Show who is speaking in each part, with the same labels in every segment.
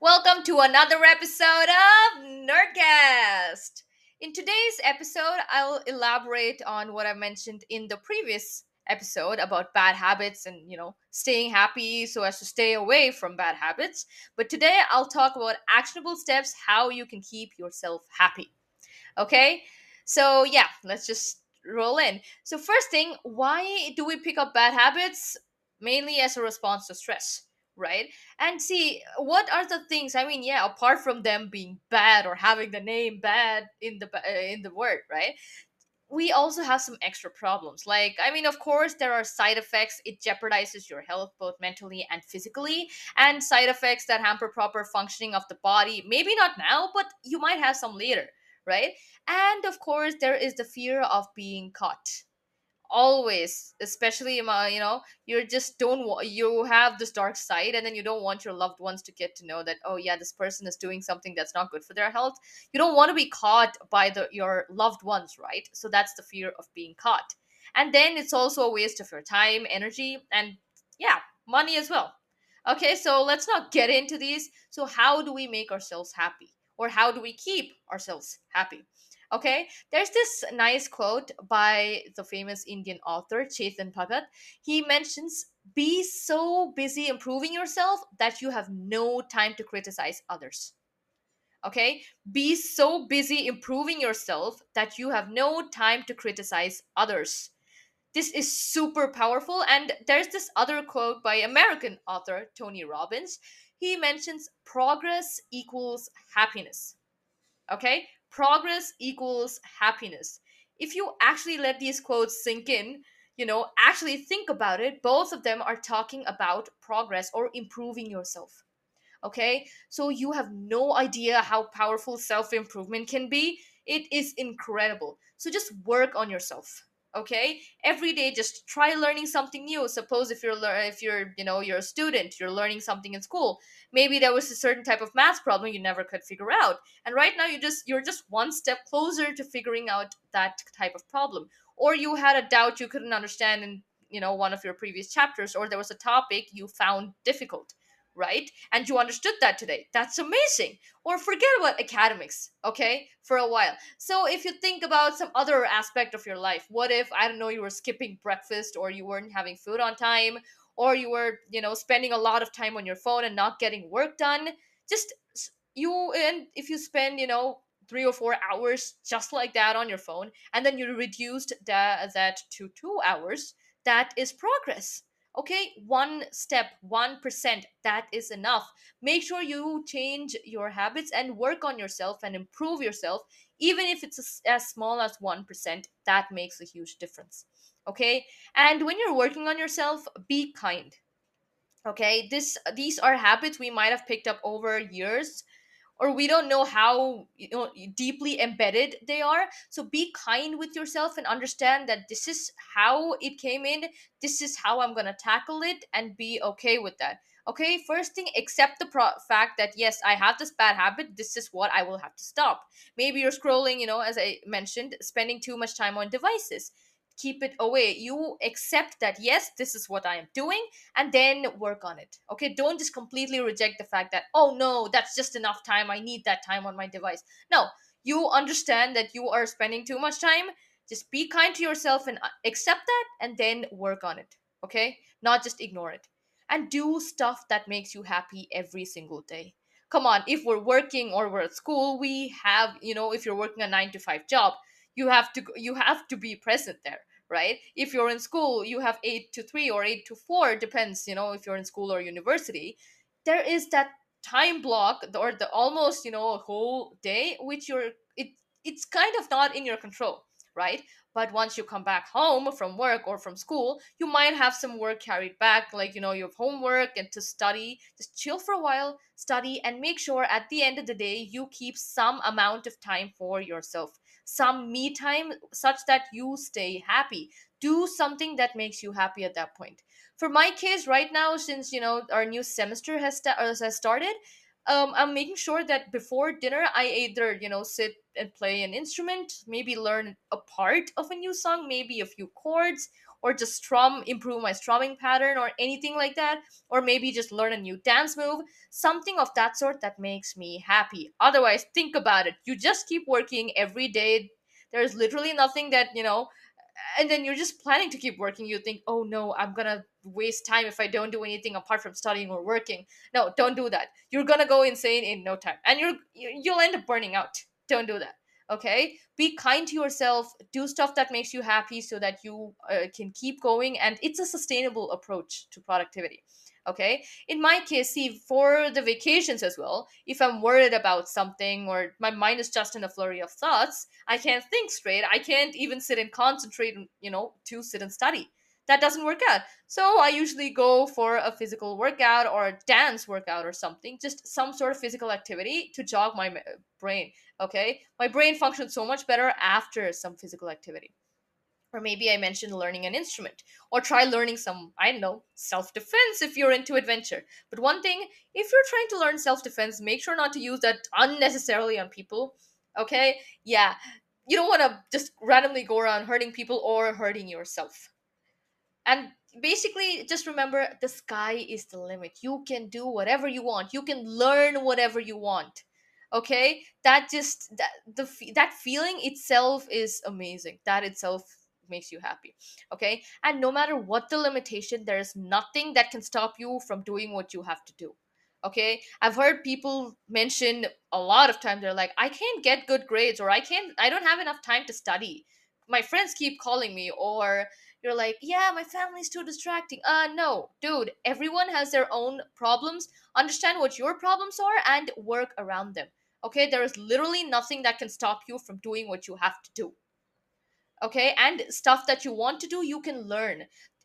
Speaker 1: to another episode of Nerdcast. In today's episode, I'll elaborate on what I mentioned in the previous episode about bad habits and, you know, staying happy so as to stay away from bad habits. But today I'll talk about actionable steps how you can keep yourself happy. Okay? So, yeah, let's just roll in. So, first thing, why do we pick up bad habits? Mainly as a response to stress right? And see what are the things i mean yeah apart from them being bad or having the name bad in the uh, in the word right? We also have some extra problems. Like i mean of course there are side effects. It jeopardizes your health both mentally and physically and side effects that hamper proper functioning of the body. Maybe not now but you might have some later right? And of course there is the fear of being caught always especially you know you're just don't you have this dark side and then you don't want your loved ones to get to know that oh yeah this person is doing something that's not good for their health. You don't want to be caught by the your loved ones right? So that's the fear of being caught. And then it's also a waste of your time energy and yeah money as well. Okay so let's not get into these. So how do we make ourselves happy? Or how do we keep ourselves happy Okay, there's this nice quote by the famous Indian author Chetan Bhagat. He mentions, Be so busy improving yourself that you have no time to criticize others. Okay, be so busy improving yourself that you have no time to criticize others. This is super powerful. And there's this other quote by American author Tony Robbins. He mentions progress equals happiness. Okay, progress equals happiness. If you actually let these quotes sink in, you know, actually think about it, both of them are talking about progress or improving yourself. Okay, so you have no idea how powerful self improvement can be. It is incredible. So just work on yourself okay? Every day just try learning something new. Suppose if you're if you're you know you're a student you're learning something in school maybe there was a certain type of math problem you never could figure out. And right now you just you're just one step closer to figuring out that type of problem. Or you had a doubt you couldn't understand in you know one of your previous chapters or there was a topic you found difficult right? And you understood that today. That's amazing. Or forget about academics, okay, for a while. So if you think about some other aspect of your life, what if, I don't know, you were skipping breakfast or you weren't having food on time or you were, you know, spending a lot of time on your phone and not getting work done? Just you, and if you spend, you know, three or four hours just like that on your phone and then you reduced that, that to two hours, that is progress okay one step 1% that is enough. Make sure you change your habits and work on yourself and improve yourself even if it's as, small as 1% that makes a huge difference okay? And when you're working on yourself be kind okay? This these are habits we might have picked up over years or we don't know how you know deeply embedded they are. So be kind with yourself and understand that this is how it came in this is how i'm going to tackle it and be okay with that. Okay first thing accept the pro- fact that yes i have this bad habit this is what i will have to stop. Maybe you're scrolling you know as i mentioned spending too much time on devices keep it away. You accept that yes this is what i am doing and then work on it okay? Don't just completely reject the fact that oh no that's just enough time. I need that time on my device. No you understand that you are spending too much time. Just be kind to yourself and uh, accept that and then work on it okay? Not just ignore it. And do stuff that makes you happy every single day. Come on if we're working or we're at school we have you know if you're working a 9 to 5 job you have to you have to be present there right? If you're in school you have 8 to 3 or 8 to 4 depends you know if you're in school or university. There is that time block or the almost you know a whole day which you're it it's kind of not in your control right? But once you come back home from work or from school you might have some work carried back like you know your homework and to study. Just chill for a while study and make sure at the end of the day you keep some amount of time for yourself some me time such that you stay happy. Do something that makes you happy at that point. For my case right now since you know our new semester has, sta- has started um, i'm making sure that before dinner i either you know sit and play an instrument maybe learn a part of a new song maybe a few chords or just strum improve my strumming pattern or anything like that or maybe just learn a new dance move something of that sort that makes me happy. Otherwise think about it. You just keep working every day. There's literally nothing that you know and then you're just planning to keep working. You think oh no i'm gonna waste time if i don't do anything apart from studying or working. No don't do that. You're gonna go insane in no time and you're you- you'll end up burning out. Don't do that okay? Be kind to yourself do stuff that makes you happy so that you uh, can keep going and it's a sustainable approach to productivity okay? In my case see for the vacations as well if i'm worried about something or my mind is just in a flurry of thoughts i can't think straight i can't even sit and concentrate you know to sit and study that doesn't work out so i usually go for a physical workout or a dance workout or something just some sort of physical activity to jog my brain okay my brain functions so much better after some physical activity or maybe I mentioned learning an instrument, or try learning some, I don't know, self defense if you're into adventure. But one thing, if you're trying to learn self defense, make sure not to use that unnecessarily on people. Okay? Yeah. You don't want to just randomly go around hurting people or hurting yourself. And basically, just remember the sky is the limit. You can do whatever you want, you can learn whatever you want okay? That just that the that feeling itself is amazing. That itself makes you happy okay? And no matter what the limitation there is nothing that can stop you from doing what you have to do okay? I've heard people mention a lot of times they're like i can't get good grades or i can't i don't have enough time to study my friends keep calling me or you're like yeah my family's too distracting. Uh no dude everyone has their own problems. Understand what your problems are and work around them okay? There is literally nothing that can stop you from doing what you have to do okay? And stuff that you want to do you can learn.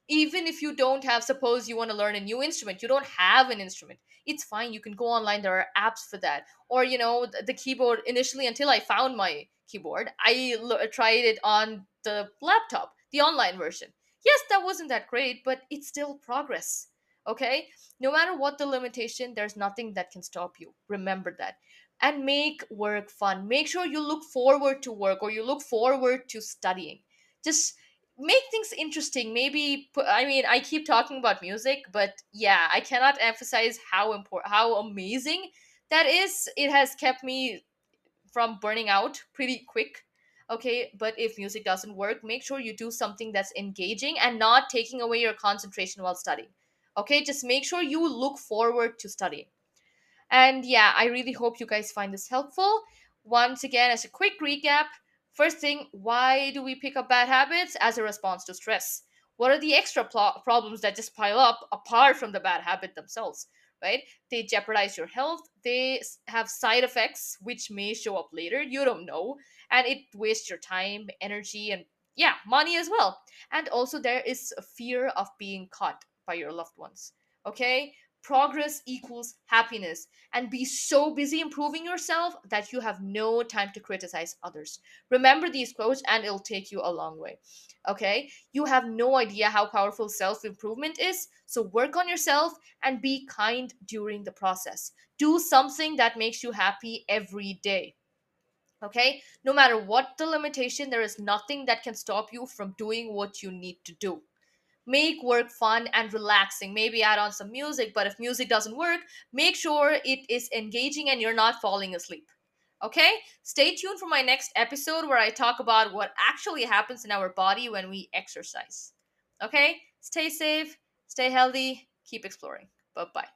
Speaker 1: Even if you don't have suppose you want to learn a new instrument you don't have an instrument it's fine you can go online there are apps for that. Or you know the, the keyboard initially until i found my keyboard. I l- tried it on the laptop the online version. Yes that wasn't that great but it's still progress okay? No matter what the limitation there's nothing that can stop you. Remember that. And make work fun. Make sure you look forward to work or you look forward to studying. Just make things interesting. Maybe i mean i keep talking about music but yeah i cannot emphasize how important how amazing that is. It has kept me from burning out pretty quick okay but if music doesn't work make sure you do something that's engaging and not taking away your concentration while studying okay just make sure you look forward to studying and yeah, I really hope you guys find this helpful. Once again, as a quick recap, first thing, why do we pick up bad habits as a response to stress? What are the extra pl- problems that just pile up apart from the bad habit themselves? Right? They jeopardize your health. They have side effects which may show up later. You don't know. And it wastes your time, energy, and yeah, money as well. And also, there is a fear of being caught by your loved ones. Okay? Progress equals happiness and be so busy improving yourself that you have no time to criticize others. Remember these quotes and it'll take you a long way. Okay? You have no idea how powerful self improvement is, so work on yourself and be kind during the process. Do something that makes you happy every day. Okay? No matter what the limitation, there is nothing that can stop you from doing what you need to do make work fun and relaxing. Maybe add on some music but if music doesn't work make sure it is engaging and you're not falling asleep. Okay? Stay tuned for my next episode where i talk about what actually happens in our body when we exercise. Okay? Stay safe stay healthy keep exploring. Bye bye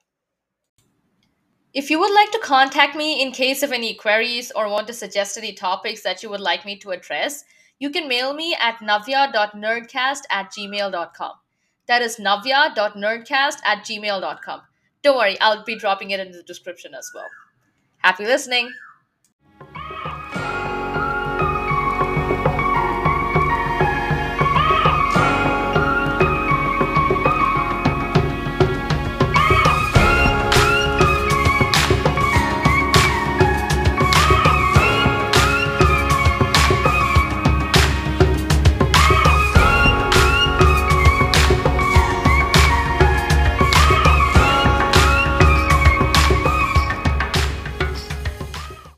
Speaker 1: if you would like to contact me in case of any queries or want to suggest any topics that you would like me to address, you can mail me at navya.nerdcast at gmail.com. That is navya.nerdcast at gmail.com. Don't worry, I'll be dropping it in the description as well. Happy listening!